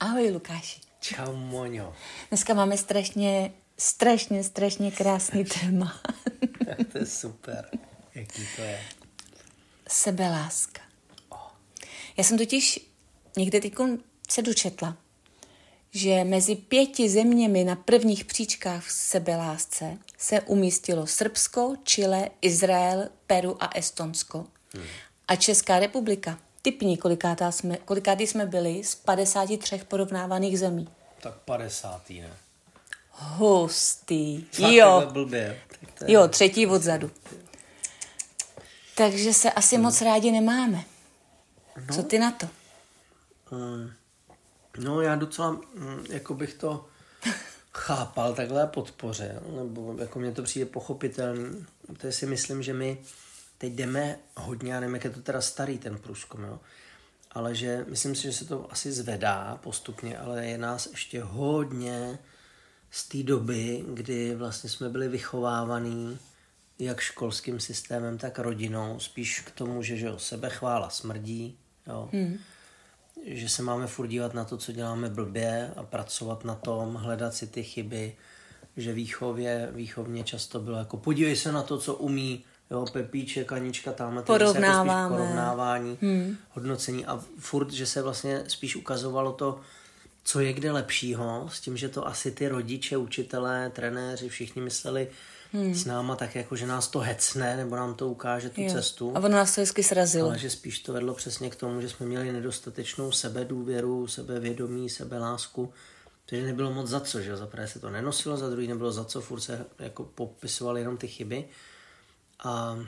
Ahoj Lukáši. Čau Moňo. Dneska máme strašně, strašně, strašně krásný téma. to je super. Jaký to je? Sebeláska. Já jsem totiž někde teď se dočetla, že mezi pěti zeměmi na prvních příčkách v sebelásce se umístilo Srbsko, Chile, Izrael, Peru a Estonsko. Hmm. A Česká republika, typní, kolikátá jsme, kolikátý jsme byli z 53 porovnávaných zemí. Tak 50. ne? Hustý. Fakt jo. Blbě. Jo, třetí odzadu. Takže se asi hmm. moc rádi nemáme. No. Co ty na to? Hmm. No já docela, mm, jako bych to chápal, takhle podpořil, nebo jako mně to přijde pochopitelný. To si myslím, že my teď jdeme hodně, já nevím, jak je to teda starý ten průzkum, jo? ale že myslím si, že se to asi zvedá postupně, ale je nás ještě hodně z té doby, kdy vlastně jsme byli vychovávaní jak školským systémem, tak rodinou, spíš k tomu, že, že sebechvála smrdí, jo? Hmm že se máme furt dívat na to, co děláme blbě a pracovat na tom, hledat si ty chyby, že výchově, výchovně často bylo jako podívej se na to, co umí jo, Pepíček, Anička, tamhle to jako spíš porovnávání, hmm. hodnocení a furt, že se vlastně spíš ukazovalo to, co je kde lepšího, s tím, že to asi ty rodiče, učitelé, trenéři, všichni mysleli, hmm. s náma tak jako, že nás to hecne, nebo nám to ukáže tu jo. cestu. A ono nás to hezky srazilo. Ale že spíš to vedlo přesně k tomu, že jsme měli nedostatečnou sebedůvěru, sebevědomí, sebelásku, takže nebylo moc za co, že za prvé se to nenosilo, za druhý nebylo za co, furt se jako popisovaly jenom ty chyby. A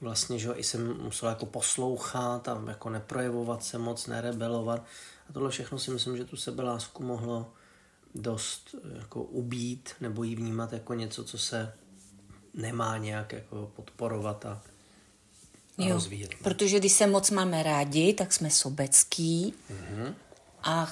vlastně, že i jsem musel jako poslouchat a jako neprojevovat se moc, nerebelovat. A tohle všechno si myslím, že tu sebelásku mohlo dost jako ubít nebo ji vnímat jako něco, co se nemá nějak jako podporovat a, a jo, rozvíjet. Protože když se moc máme rádi, tak jsme sobecký mm-hmm. A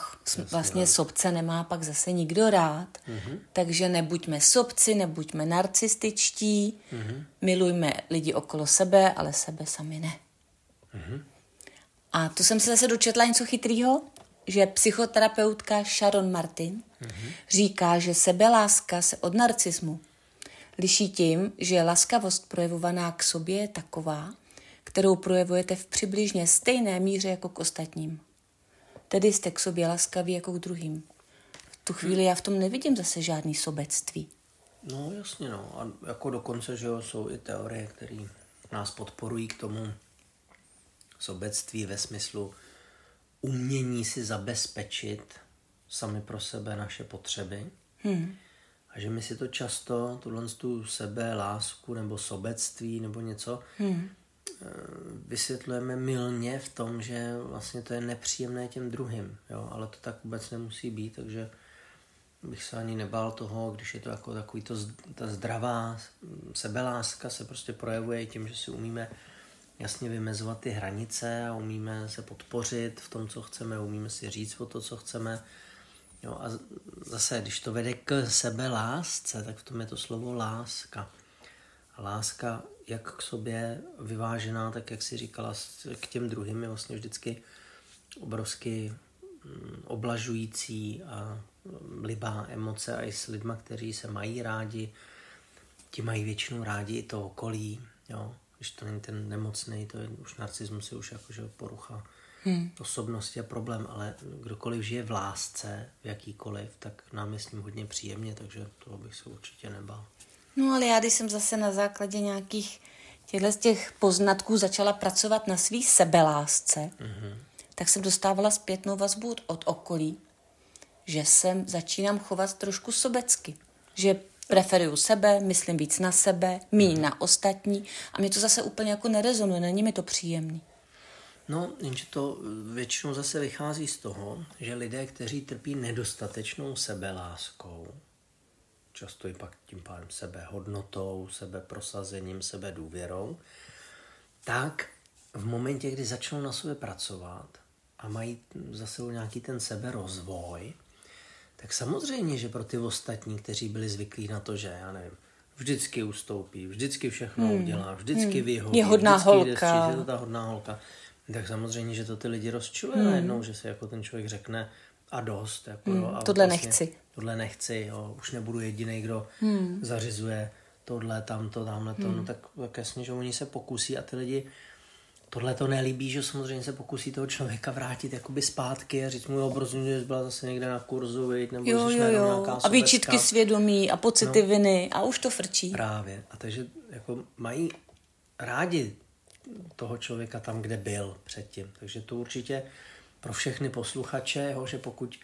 vlastně sobce nemá pak zase nikdo rád. Mm-hmm. Takže nebuďme sobci, nebuďme narcističtí, mm-hmm. milujme lidi okolo sebe, ale sebe sami ne. Mm-hmm. A tu jsem se zase dočetla něco chytrýho, že psychoterapeutka Sharon Martin mm-hmm. říká, že sebeláska se od narcismu liší tím, že laskavost projevovaná k sobě je taková, kterou projevujete v přibližně stejné míře jako k ostatním. Tedy jste k sobě laskaví jako k druhým. V tu chvíli já v tom nevidím zase žádný sobectví. No jasně no. A jako dokonce, že jo, jsou i teorie, které nás podporují k tomu sobectví ve smyslu umění si zabezpečit sami pro sebe naše potřeby. Hmm. A že my si to často, tuhle tu sebe, lásku nebo sobectví nebo něco, hmm. Vysvětlujeme milně v tom, že vlastně to je nepříjemné těm druhým, jo? ale to tak vůbec nemusí být, takže bych se ani nebál toho, když je to jako takový to, ta zdravá sebeláska se prostě projevuje tím, že si umíme jasně vymezovat ty hranice a umíme se podpořit v tom, co chceme, umíme si říct o to, co chceme, Jo, a zase, když to vede k sebe lásce, tak v tom je to slovo láska. A láska jak k sobě vyvážená, tak jak si říkala, k těm druhým je vlastně vždycky obrovsky mm, oblažující a libá emoce a i s lidma, kteří se mají rádi, ti mají většinou rádi i to okolí, jo. Když to není ten nemocný, to je už narcismus, je už jakože porucha hmm. osobnosti a problém, ale kdokoliv žije v lásce, v jakýkoliv, tak nám je s ním hodně příjemně, takže toho bych se určitě nebál. No ale já, když jsem zase na základě nějakých těchto z těch poznatků začala pracovat na svý sebelásce, mm-hmm. tak jsem dostávala zpětnou vazbu od okolí, že jsem začínám chovat trošku sobecky. Že preferuju sebe, myslím víc na sebe, míň mm-hmm. na ostatní a mě to zase úplně jako nerezonuje, není mi to příjemný. No, jenže to většinou zase vychází z toho, že lidé, kteří trpí nedostatečnou sebeláskou, často i pak tím pádem sebehodnotou, sebeprosazením, sebedůvěrou, tak v momentě, kdy začnou na sobě pracovat a mají zase nějaký ten seberozvoj, tak samozřejmě, že pro ty ostatní, kteří byli zvyklí na to, že, já nevím, vždycky ustoupí, vždycky všechno hmm. udělá, vždycky hmm. vyhodí, je hodná vždycky holka. Jde je to ta hodná holka, tak samozřejmě, že to ty lidi rozčiluje mm. najednou, že si jako ten člověk řekne, a dost. Jako, Hmm, jo, a tohle nechci. Tohle nechci, jo, už nebudu jediný, kdo Hmm. zařizuje tohle, tamto, tamhle to, no tak, tak jasně, že oni se pokusí a ty lidi tohle to nelíbí, že samozřejmě se pokusí toho člověka vrátit jakoby zpátky a říct mu, jo, prosím, že jsi byla zase někde na kurzu, viď, nebo Jo, jo, jo. nějaká A výčitky svědomí a pocity viny a už to frčí. Právě. A takže jako mají rádi toho člověka tam, kde byl předtím. Takže to určitě pro všechny posluchače, jo, že pokud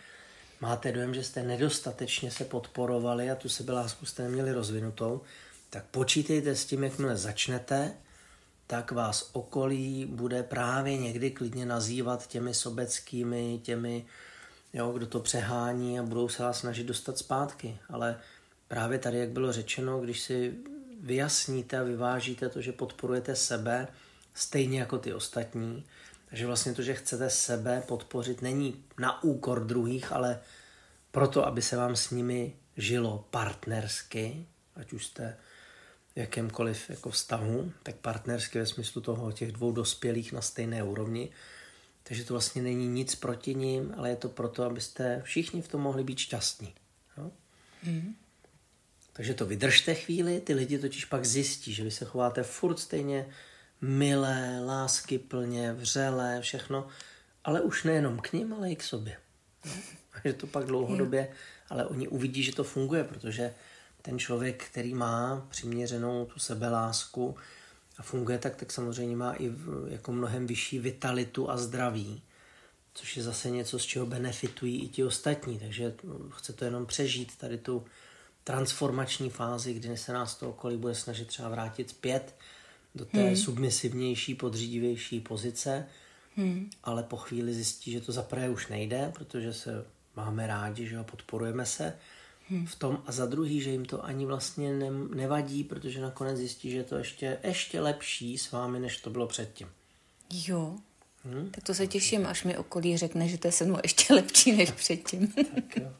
máte dojem, že jste nedostatečně se podporovali a tu sebelásku jste neměli rozvinutou, tak počítejte s tím, jakmile začnete, tak vás okolí bude právě někdy klidně nazývat těmi sobeckými, těmi, jo, kdo to přehání a budou se vás snažit dostat zpátky. Ale právě tady, jak bylo řečeno, když si vyjasníte a vyvážíte to, že podporujete sebe stejně jako ty ostatní, takže vlastně to, že chcete sebe podpořit, není na úkor druhých, ale proto, aby se vám s nimi žilo partnersky, ať už jste v jakémkoliv jako vztahu, tak partnersky ve smyslu toho těch dvou dospělých na stejné úrovni. Takže to vlastně není nic proti ním, ale je to proto, abyste všichni v tom mohli být šťastní. Jo? Takže to vydržte chvíli, ty lidi totiž pak zjistí, že vy se chováte furt stejně milé, lásky plně, vřelé, všechno, ale už nejenom k ním, ale i k sobě. A že to pak dlouhodobě, ale oni uvidí, že to funguje, protože ten člověk, který má přiměřenou tu sebelásku a funguje tak, tak samozřejmě má i jako mnohem vyšší vitalitu a zdraví, což je zase něco, z čeho benefitují i ti ostatní. Takže chce to jenom přežít tady tu transformační fázi, kdy se nás to okolí bude snažit třeba vrátit zpět do té hmm. submisivnější, podřídivější pozice, hmm. ale po chvíli zjistí, že to zaprvé už nejde, protože se máme rádi, že jo, podporujeme se hmm. v tom a za druhý, že jim to ani vlastně ne, nevadí, protože nakonec zjistí, že je to ještě, ještě lepší s vámi, než to bylo předtím. Jo. Hmm? Tak to se těším, až mi okolí řekne, že to je se mnou ještě lepší než předtím. Tak jo.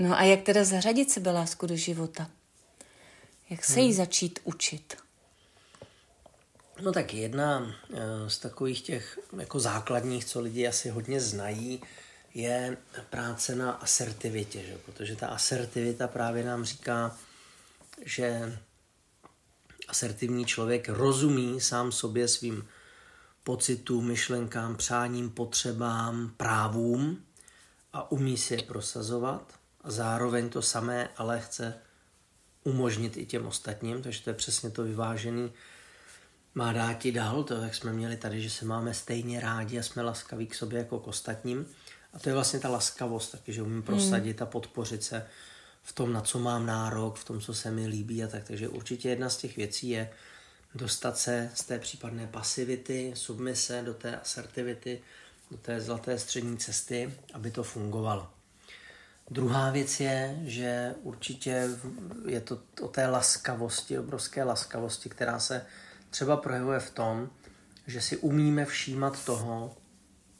No a jak teda zařadit sebelásku do života? Jak se jí začít učit? No tak jedna eh, z takových těch jako základních, co lidi asi hodně znají, je práce na asertivitě, že? protože ta asertivita právě nám říká, že asertivní člověk rozumí sám sobě svým pocitům, myšlenkám, přáním, potřebám, právům a umí si je prosazovat a zároveň to samé ale chce umožnit i těm ostatním, takže to je přesně to vyvážený má dát ti dál, to jak jsme měli tady, že se máme stejně rádi a jsme laskaví k sobě jako k ostatním. A to je vlastně ta laskavost, taky, že umím prosadit a podpořit se v tom, na co mám nárok, v tom, co se mi líbí a tak. Takže určitě jedna z těch věcí je dostat se z té případné pasivity, submise do té asertivity, do té zlaté střední cesty, aby to fungovalo. Druhá věc je, že určitě je to o té laskavosti, obrovské laskavosti, která se třeba projevuje v tom, že si umíme všímat toho,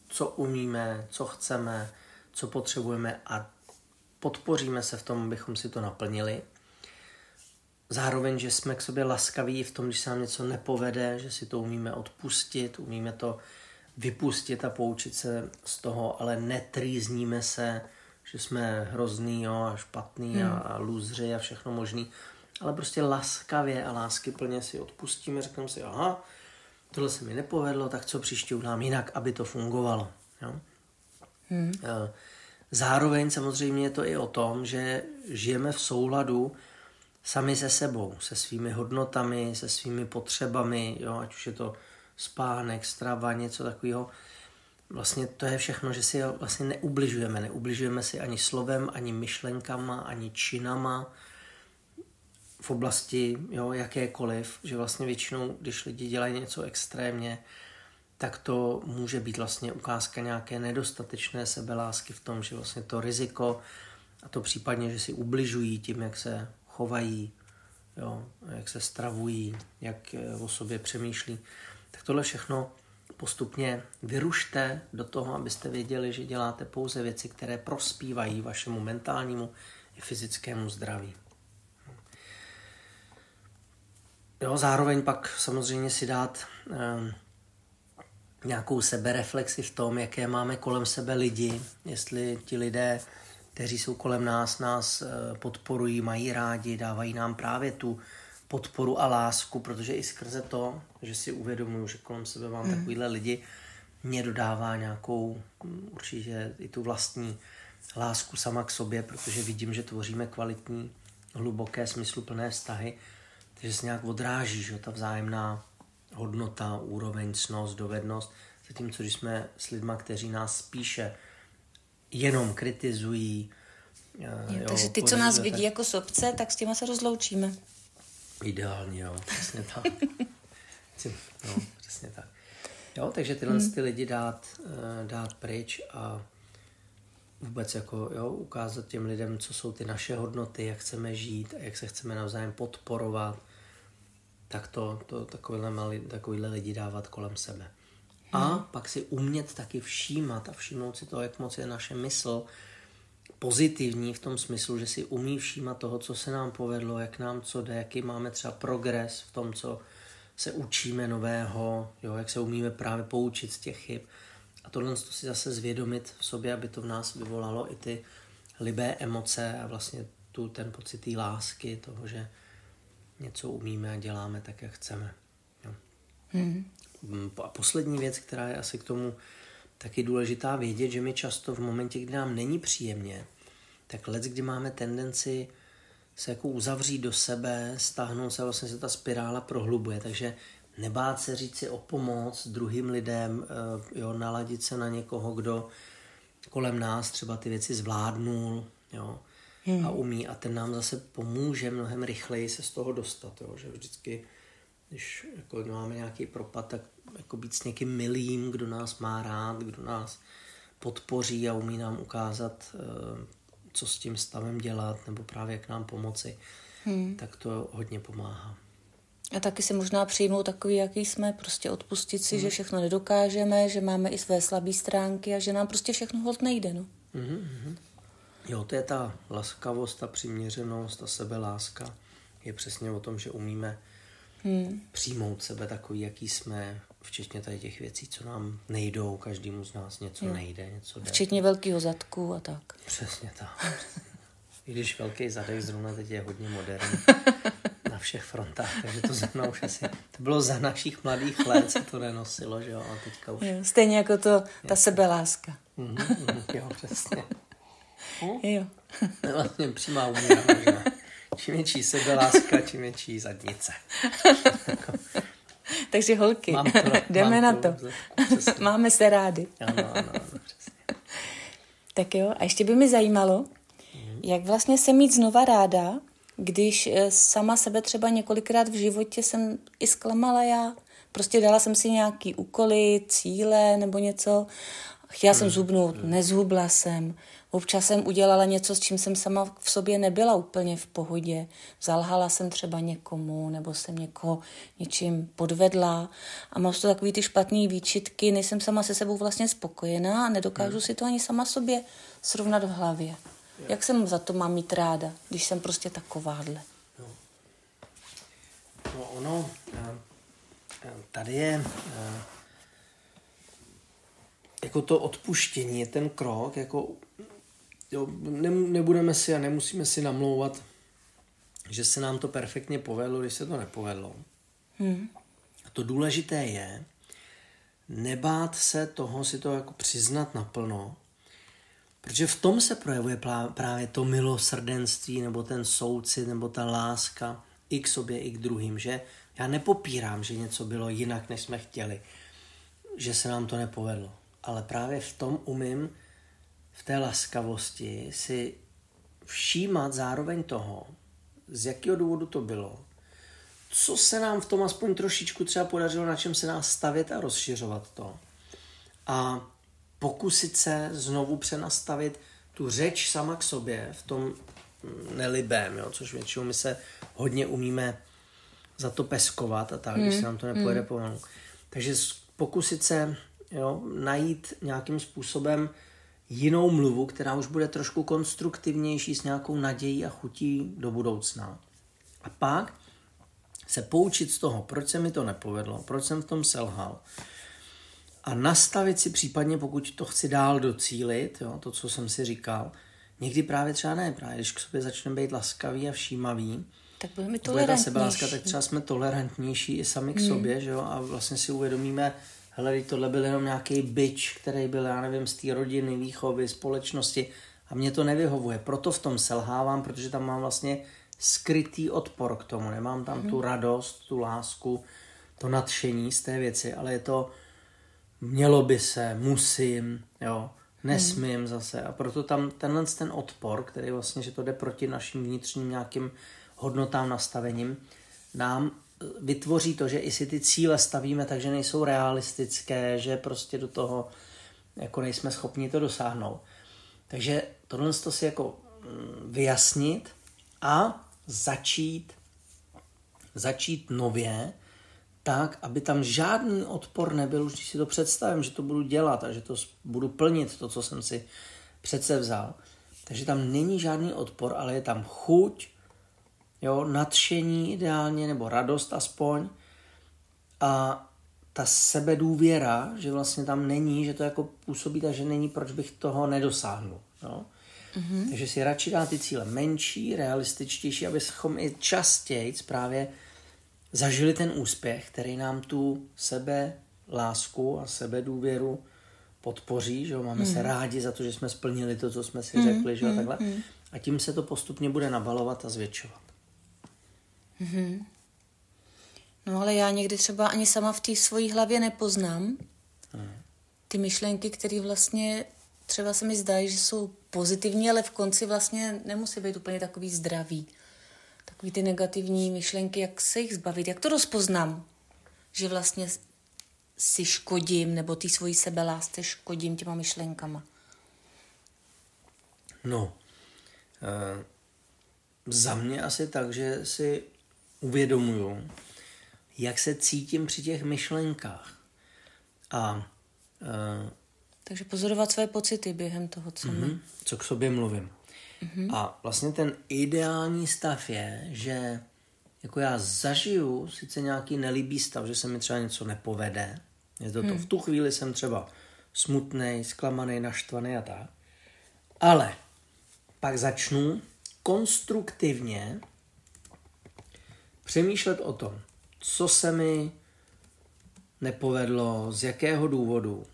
co umíme, co chceme, co potřebujeme a podpoříme se v tom, abychom si to naplnili. Zároveň, že jsme k sobě laskaví v tom, když se nám něco nepovede, že si to umíme odpustit, umíme to vypustit a poučit se z toho, ale netrýzníme se, že jsme hrozný jo, a špatný hmm. a, a lůzři a všechno možný, ale prostě laskavě a lásky plně si odpustíme, řekneme si, aha, tohle se mi nepovedlo, tak co příště udělám jinak, aby to fungovalo. Jo? Hmm. Zároveň samozřejmě je to i o tom, že žijeme v souladu sami se sebou, se svými hodnotami, se svými potřebami, jo? ať už je to spánek, strava, něco takového. Vlastně to je všechno, že si vlastně neubližujeme. Neubližujeme si ani slovem, ani myšlenkama, ani činama v oblasti jo, jakékoliv, že vlastně většinou, když lidi dělají něco extrémně, tak to může být vlastně ukázka nějaké nedostatečné sebelásky v tom, že vlastně to riziko a to případně, že si ubližují tím, jak se chovají, jo, jak se stravují, jak o sobě přemýšlí, tak tohle všechno postupně vyrušte do toho, abyste věděli, že děláte pouze věci, které prospívají vašemu mentálnímu i fyzickému zdraví. Jo, zároveň pak samozřejmě si dát eh, nějakou sebereflexi v tom, jaké máme kolem sebe lidi, jestli ti lidé, kteří jsou kolem nás, nás eh, podporují, mají rádi, dávají nám právě tu podporu a lásku, protože i skrze to, že si uvědomuju, že kolem sebe mám mm. takovýhle lidi, mě dodává nějakou mm, určitě i tu vlastní lásku sama k sobě, protože vidím, že tvoříme kvalitní, hluboké, smysluplné vztahy, takže se nějak odráží, že ta vzájemná hodnota, úroveň, cnost, dovednost, zatímco když jsme s lidma, kteří nás spíše jenom kritizují. Eh, jo, takže ty, co nás vidí jako sobce, tak s těma se rozloučíme. Ideálně, jo, přesně tak. no, přesně tak. Jo, takže tyhle hmm. ty lidi dát, eh, dát pryč a vůbec jako, jo, ukázat těm lidem, co jsou ty naše hodnoty, jak chceme žít a jak se chceme navzájem podporovat, tak to, to takovýhle, malý, takovýhle lidi dávat kolem sebe. A hmm. pak si umět taky všímat a všimnout si to, jak moc je naše mysl pozitivní v tom smyslu, že si umí všímat toho, co se nám povedlo, jak nám co jde, jaký máme třeba progres v tom, co se učíme nového, jo, jak se umíme právě poučit z těch chyb. A tohle to si zase zvědomit v sobě, aby to v nás vyvolalo i ty libé emoce a vlastně tu ten pocit té lásky, toho, že něco umíme a děláme tak, jak chceme. Jo. Hmm. A poslední věc, která je asi k tomu taky důležitá vědět, že my často v momentě, kdy nám není příjemně, tak let, kdy máme tendenci se jako uzavřít do sebe, stáhnout se, vlastně se ta spirála prohlubuje. Takže nebát se říct si o pomoc druhým lidem, eh, jo, naladit se na někoho, kdo kolem nás třeba ty věci zvládnul, jo, hmm. a umí a ten nám zase pomůže mnohem rychleji se z toho dostat, jo, že vždycky, když jako máme nějaký propad, tak jako být s někým milým, kdo nás má rád, kdo nás podpoří a umí nám ukázat, eh, co s tím stavem dělat, nebo právě jak nám pomoci, hmm. tak to hodně pomáhá. A taky si možná přijmout takový, jaký jsme, prostě odpustit si, hmm. že všechno nedokážeme, že máme i své slabé stránky a že nám prostě všechno hod nejde. No. Hmm. Jo, to je ta laskavost, ta přiměřenost, ta sebeláska. Je přesně o tom, že umíme hmm. přijmout sebe takový, jaký jsme, včetně tady těch věcí, co nám nejdou, každému z nás něco jo. nejde, něco jde. Včetně velkého zadku a tak. Přesně tak. I když velký zadek zrovna teď je hodně moderní na všech frontách, takže to zrovna už asi, to bylo za našich mladých let, se to nenosilo, že jo, a teďka už. Jo, stejně jako to, ta sebeláska. Mm-hmm, jo, přesně. Hm? Jo. To je vlastně přímá úměra možná. Čím větší sebeláska, čím větší zadnice. Takže holky, mám to, jdeme mám na to. to. Máme se rádi. Ano, ano, ano, přesně. Tak jo, a ještě by mi zajímalo, mm. jak vlastně se mít znova ráda, když eh, sama sebe třeba několikrát v životě jsem i zklamala já. Prostě dala jsem si nějaký úkoly, cíle nebo něco. Chtěla jsem mm. zhubnout, mm. nezhubla jsem. Občas jsem udělala něco, s čím jsem sama v sobě nebyla úplně v pohodě. Zalhala jsem třeba někomu, nebo jsem někoho něčím podvedla a mám to takový ty špatné výčitky, nejsem sama se sebou vlastně spokojená a nedokážu hmm. si to ani sama sobě srovnat v hlavě. Jak jsem za to mám mít ráda, když jsem prostě takováhle? No, no ono, eh, eh, tady je eh, jako to odpuštění je ten krok, jako jo, ne, nebudeme si a nemusíme si namlouvat, že se nám to perfektně povedlo, když se to nepovedlo. Hmm. A to důležité je nebát se toho si to jako přiznat naplno, protože v tom se projevuje právě to milosrdenství nebo ten soucit nebo ta láska i k sobě, i k druhým, že já nepopírám, že něco bylo jinak, než jsme chtěli, že se nám to nepovedlo. Ale právě v tom umím v té laskavosti si všímat zároveň toho, z jakého důvodu to bylo, co se nám v tom aspoň trošičku třeba podařilo, na čem se nás stavět a rozšiřovat to. A pokusit se znovu přenastavit tu řeč sama k sobě v tom nelibém, jo, což většinou my se hodně umíme za to peskovat a tak, mm. když se nám to nepojede mm. pomalu. Takže pokusit se jo, najít nějakým způsobem jinou mluvu, která už bude trošku konstruktivnější s nějakou nadějí a chutí do budoucna. A pak se poučit z toho, proč se mi to nepovedlo, proč jsem v tom selhal. a nastavit si případně, pokud to chci dál docílit, jo, to, co jsem si říkal, někdy právě třeba ne, právě když k sobě začneme být laskavý a všímavý, tak budeme tolerantnější. Sebeláska, tak třeba jsme tolerantnější i sami k hmm. sobě, že jo, a vlastně si uvědomíme, hele, tohle byl jenom nějaký byč, který byl, já nevím, z té rodiny, výchovy, společnosti a mě to nevyhovuje. Proto v tom selhávám, protože tam mám vlastně skrytý odpor k tomu. Nemám tam hmm. tu radost, tu lásku, to nadšení z té věci, ale je to mělo by se, musím, jo, nesmím hmm. zase. A proto tam tenhle ten odpor, který vlastně, že to jde proti našim vnitřním nějakým hodnotám, nastavením, nám vytvoří to, že i si ty cíle stavíme takže nejsou realistické, že prostě do toho jako nejsme schopni to dosáhnout. Takže tohle to si jako mm, vyjasnit a začít začít nově, tak, aby tam žádný odpor nebyl, už když si to představím, že to budu dělat a že to budu plnit, to, co jsem si přece vzal. Takže tam není žádný odpor, ale je tam chuť, jo, nadšení ideálně, nebo radost aspoň. A ta sebedůvěra, že vlastně tam není, že to jako působí tak, že není, proč bych toho nedosáhnul. Jo? Mm-hmm. Takže si radši dá ty cíle menší, realističtější, abychom i častěji právě zažili ten úspěch, který nám tu sebe lásku a sebe důvěru podpoří, že jo? máme mm. se rádi za to, že jsme splnili to, co jsme si mm. řekli, že jo? a takhle. Mm. A tím se to postupně bude nabalovat a zvětšovat. Mm-hmm. No ale já někdy třeba ani sama v té svojí hlavě nepoznám ty myšlenky, které vlastně třeba se mi zdají, že jsou pozitivní, ale v konci vlastně nemusí být úplně takový zdravý takový ty negativní myšlenky, jak se jich zbavit, jak to rozpoznám, že vlastně si škodím, nebo ty svojí sebelásce škodím těma myšlenkama. No, e, za mě asi tak, že si uvědomuju, jak se cítím při těch myšlenkách. A e, takže pozorovat své pocity během toho, co, mm-hmm, co k sobě mluvím. Mm-hmm. A vlastně ten ideální stav je, že jako já zažiju sice nějaký nelíbý stav, že se mi třeba něco nepovede, je to, to hmm. v tu chvíli jsem třeba smutný, zklamaný, naštvaný a tak, ale pak začnu konstruktivně přemýšlet o tom, co se mi nepovedlo, z jakého důvodu.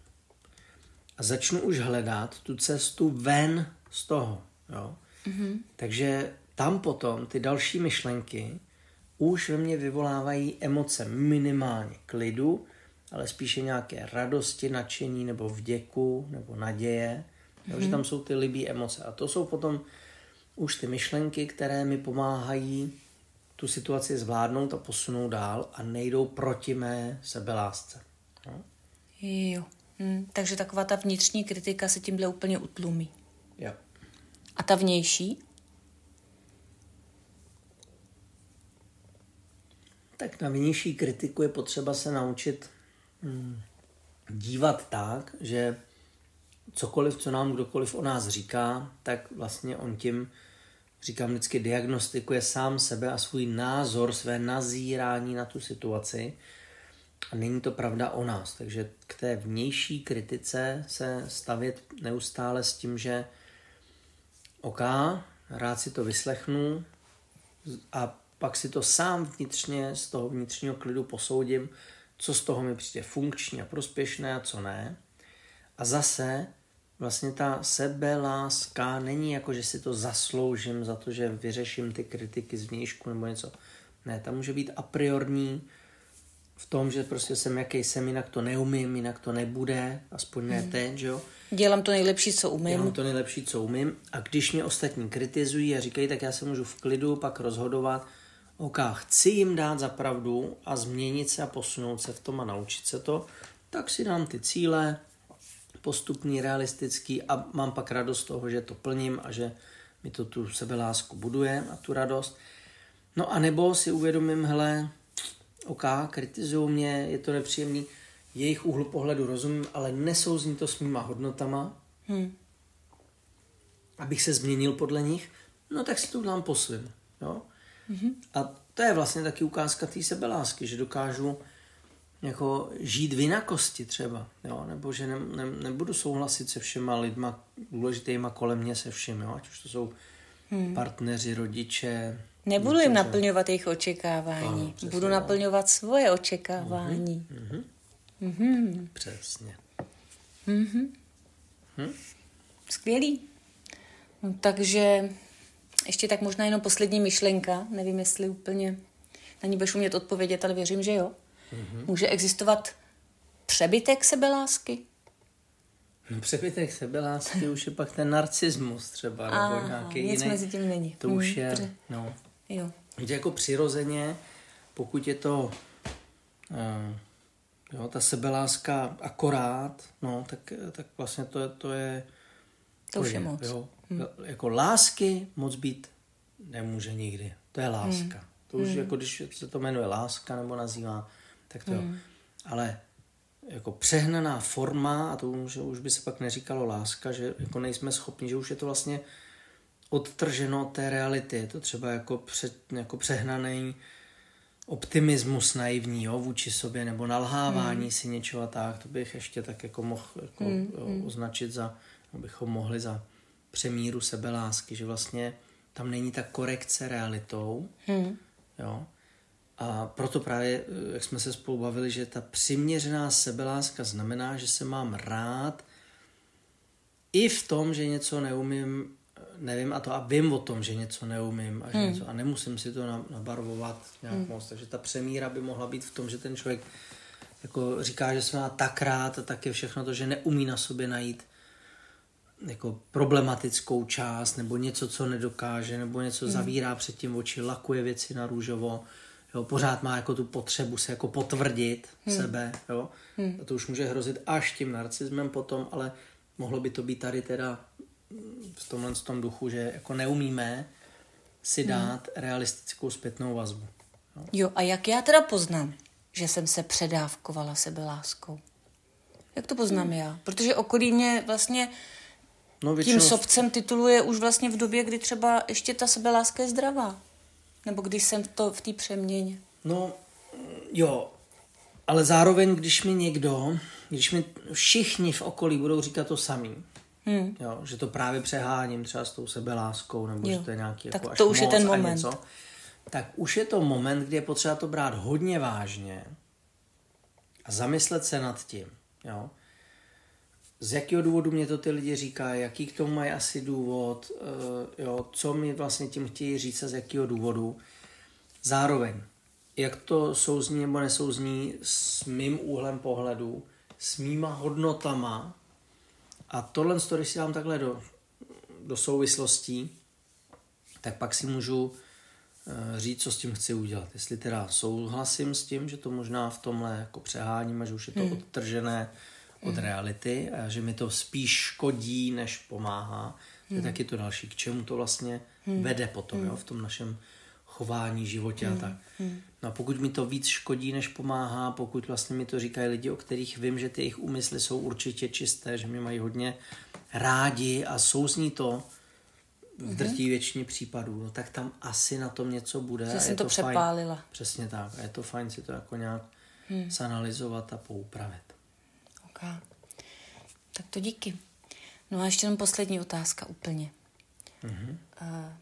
A začnu už hledat tu cestu ven z toho. Jo? Mm-hmm. Takže tam potom ty další myšlenky už ve mně vyvolávají emoce minimálně klidu, ale spíše nějaké radosti, nadšení nebo vděku nebo naděje. Mm-hmm. Jo, že mhm. tam jsou ty libý emoce. A to jsou potom už ty myšlenky, které mi pomáhají tu situaci zvládnout a posunout dál a nejdou proti mé sebelásce. No? Jo. Hm, takže taková ta vnitřní kritika se tímhle úplně utlumí. Jo. A ta vnější? Tak na vnější kritiku je potřeba se naučit hmm, dívat tak, že cokoliv, co nám kdokoliv o nás říká, tak vlastně on tím, říkám vždycky, diagnostikuje sám sebe a svůj názor, své nazírání na tu situaci. A není to pravda o nás. Takže k té vnější kritice se stavět neustále s tím, že OK, rád si to vyslechnu a pak si to sám vnitřně z toho vnitřního klidu posoudím, co z toho mi přijde funkční a prospěšné a co ne. A zase vlastně ta sebeláska není jako, že si to zasloužím za to, že vyřeším ty kritiky z vnějšku nebo něco. Ne, tam může být a priorní v tom, že prostě jsem jaký jsem, jinak to neumím, jinak to nebude, aspoň ne hmm. teď, jo. Dělám to nejlepší, co umím. Dělám to nejlepší, co umím. A když mě ostatní kritizují a říkají, tak já se můžu v klidu pak rozhodovat, OK, chci jim dát za pravdu a změnit se a posunout se v tom a naučit se to, tak si dám ty cíle, postupný, realistický a mám pak radost z toho, že to plním a že mi to tu sebelásku buduje a tu radost. No a nebo si uvědomím, hele, OK, kritizují mě, je to nepříjemný, jejich úhlu pohledu rozumím, ale nesouzní to s mýma hodnotama, hmm. abych se změnil podle nich, no tak si to udělám po svým. Jo? Mm-hmm. A to je vlastně taky ukázka té sebelásky, že dokážu jako žít v jinakosti třeba, jo? nebo že ne, ne, nebudu souhlasit se všema lidma důležitýma kolem mě se všem, jo? ať už to jsou hmm. partneři, rodiče. Nebudu jim naplňovat jejich očekávání, no, budu naplňovat svoje očekávání. Mm-hmm. Mm-hmm. Přesně. Mm-hmm. Hm? Skvělý. No, takže ještě tak možná jenom poslední myšlenka, nevím, jestli úplně na ní budeš umět odpovědět, ale věřím, že jo. Mm-hmm. Může existovat přebytek sebelásky? No přebytek sebelásky už je pak ten narcismus třeba, nebo Aha, nějaký nic jiný. mezi tím není. To už hmm, je, no. Jo. Víte, jako přirozeně, pokud je to uh, jo, ta sebeláska akorát, no, tak, tak vlastně to, to je... To, to už je, je moc. Jo, hmm. Jako lásky moc být nemůže nikdy. To je láska. Hmm. To už hmm. jako když se to jmenuje láska nebo nazývá, tak to hmm. jo. Ale jako přehnaná forma, a to už, už by se pak neříkalo láska, že jako nejsme schopni, že už je to vlastně odtrženo od té reality. Je to třeba jako, před, jako přehnaný optimismus naivní jo, vůči sobě, nebo nalhávání hmm. si něčeho a tak. To bych ještě tak jako mohl jako, hmm. jo, hmm. označit za, abychom mohli za přemíru sebelásky, že vlastně tam není ta korekce realitou, hmm. jo, a proto právě, eh, jak jsme se spolu bavili, že ta přiměřená sebeláska znamená, že se mám rád i v tom, že něco neumím, eh, nevím a to a vím o tom, že něco neumím a, že hmm. něco, a nemusím si to nabarvovat nějak hmm. moc. Takže ta přemíra by mohla být v tom, že ten člověk jako říká, že se má tak rád a tak je všechno to, že neumí na sobě najít jako problematickou část nebo něco, co nedokáže, nebo něco hmm. zavírá před tím oči, lakuje věci na růžovo, jo, pořád má jako tu potřebu se jako potvrdit hmm. sebe, jo. Hmm. A to už může hrozit až tím narcismem potom, ale mohlo by to být tady teda v tomhle tom duchu, že jako neumíme si hmm. dát hmm. realistickou zpětnou vazbu. Jo. jo, a jak já teda poznám, že jsem se předávkovala sebe láskou? Jak to poznám hmm. já? Protože okolí mě vlastně no, většinou... tím sobcem tituluje už vlastně v době, kdy třeba ještě ta sebeláska je zdravá. Nebo když jsem to v té přeměně? No, jo, ale zároveň, když mi někdo, když mi všichni v okolí budou říkat to samý, hmm. jo, že to právě přeháním třeba s tou sebeláskou, nebo jo. že to je nějaký tak jako to už je ten moment. Něco, tak už je to moment, kdy je potřeba to brát hodně vážně a zamyslet se nad tím. Jo z jakého důvodu mě to ty lidi říkají, jaký k tomu mají asi důvod, uh, jo, co mi vlastně tím chtějí říct a z jakého důvodu. Zároveň, jak to souzní nebo nesouzní s mým úhlem pohledu, s mýma hodnotama a tohle, když si dám takhle do, do souvislostí, tak pak si můžu uh, říct, co s tím chci udělat. Jestli teda souhlasím s tím, že to možná v tomhle jako přeháním a že už je to hmm. odtržené, od mm. reality a že mi to spíš škodí, než pomáhá. Mm. To je hmm. taky to další, k čemu to vlastně mm. vede potom mm. jo, v tom našem chování, životě mm. a tak. Mm. No a pokud mi to víc škodí, než pomáhá, pokud vlastně mi to říkají lidi, o kterých vím, že ty jejich úmysly jsou určitě čisté, že mě mají hodně rádi a souzní to v mhm. drtí většině případů, no, tak tam asi na tom něco bude. Že jsem to, to přepálila. Fajn, přesně tak. A je to fajn si to jako nějak hmm. zanalizovat a poupravit. Okay. Tak to díky. No a ještě jenom poslední otázka úplně. Mm-hmm. Uh,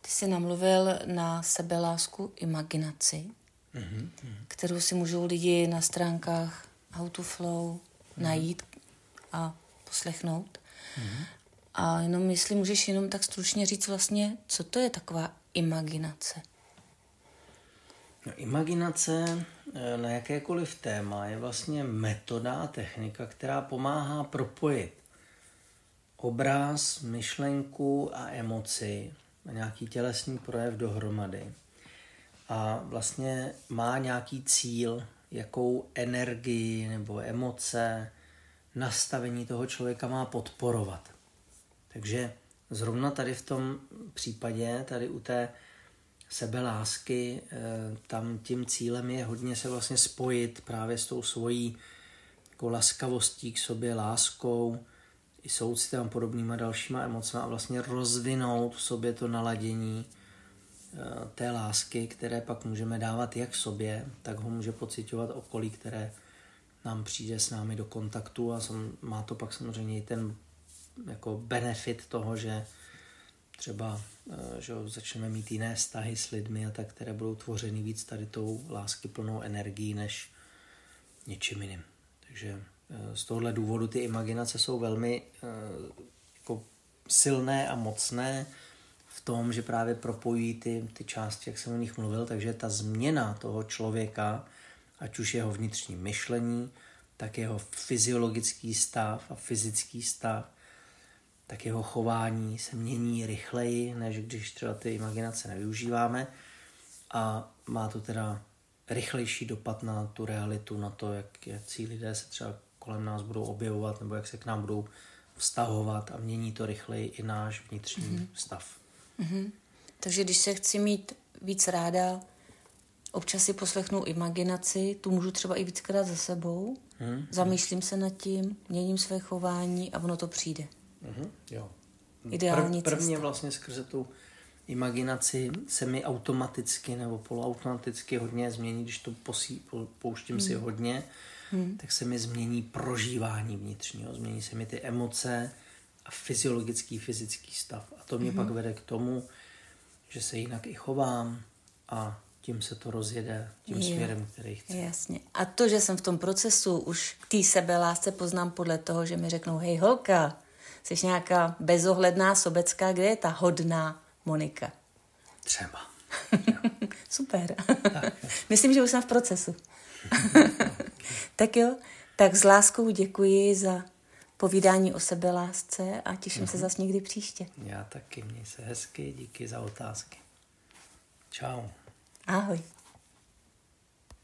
ty jsi namluvil na sebelásku imaginaci, mm-hmm. kterou si můžou lidi na stránkách How to Flow mm-hmm. najít a poslechnout. Mm-hmm. A jenom jestli můžeš jenom tak stručně říct vlastně, co to je taková imaginace? No, imaginace na jakékoliv téma je vlastně metoda a technika, která pomáhá propojit obraz, myšlenku a emoci nějaký tělesný projev dohromady. A vlastně má nějaký cíl, jakou energii nebo emoce, nastavení toho člověka má podporovat. Takže zrovna tady v tom případě, tady u té sebelásky, eh, tam tím cílem je hodně se vlastně spojit právě s tou svojí jako laskavostí k sobě, láskou, i soucitem a podobnýma dalšíma emocemi a vlastně rozvinout v sobě to naladění eh, té lásky, které pak můžeme dávat jak sobě, tak ho může pocitovat okolí, které nám přijde s námi do kontaktu a má to pak samozřejmě i ten jako benefit toho, že třeba eh, že začneme mít jiné vztahy s lidmi a tak, které budou tvořeny víc tady tou lásky plnou energií než něčím jiným. Takže eh, z tohohle důvodu ty imaginace jsou velmi eh, jako silné a mocné v tom, že právě propojí ty, ty části, jak jsem o nich mluvil, takže ta změna toho člověka, ať už jeho vnitřní myšlení, tak jeho fyziologický stav a fyzický stav, tak jeho chování se mění rychleji, než když třeba ty imaginace nevyužíváme a má to teda rychlejší dopad na tu realitu, na to, jak, jak lidé se třeba kolem nás budou objevovat nebo jak se k nám budou vztahovat a mění to rychleji i náš vnitřní mm-hmm. stav. Mm-hmm. Takže když se chci mít víc ráda, občas si poslechnu imaginaci, tu můžu třeba i víckrát za sebou, mm-hmm. zamýšlím se nad tím, měním své chování a ono to přijde. Mm-hmm. Jo. Ideální Prv, prvně cesta. vlastně skrze tu imaginaci se mi automaticky nebo poloautomaticky hodně změní, když to posí, pouštím hmm. si hodně, hmm. tak se mi změní prožívání vnitřního, změní se mi ty emoce a fyziologický, fyzický stav. A to mě hmm. pak vede k tomu, že se jinak i chovám a tím se to rozjede tím jo. směrem, který chci. Jasně. A to, že jsem v tom procesu už k té sebelásce poznám podle toho, že mi řeknou, hej holka, jsi nějaká bezohledná sobecká, kde je ta hodná Monika? Třeba. Super. Myslím, že už jsem v procesu. tak jo, tak s láskou děkuji za povídání o sebe lásce a těším uh-huh. se mhm. zase někdy příště. Já taky, měj se hezky, díky za otázky. Čau. Ahoj.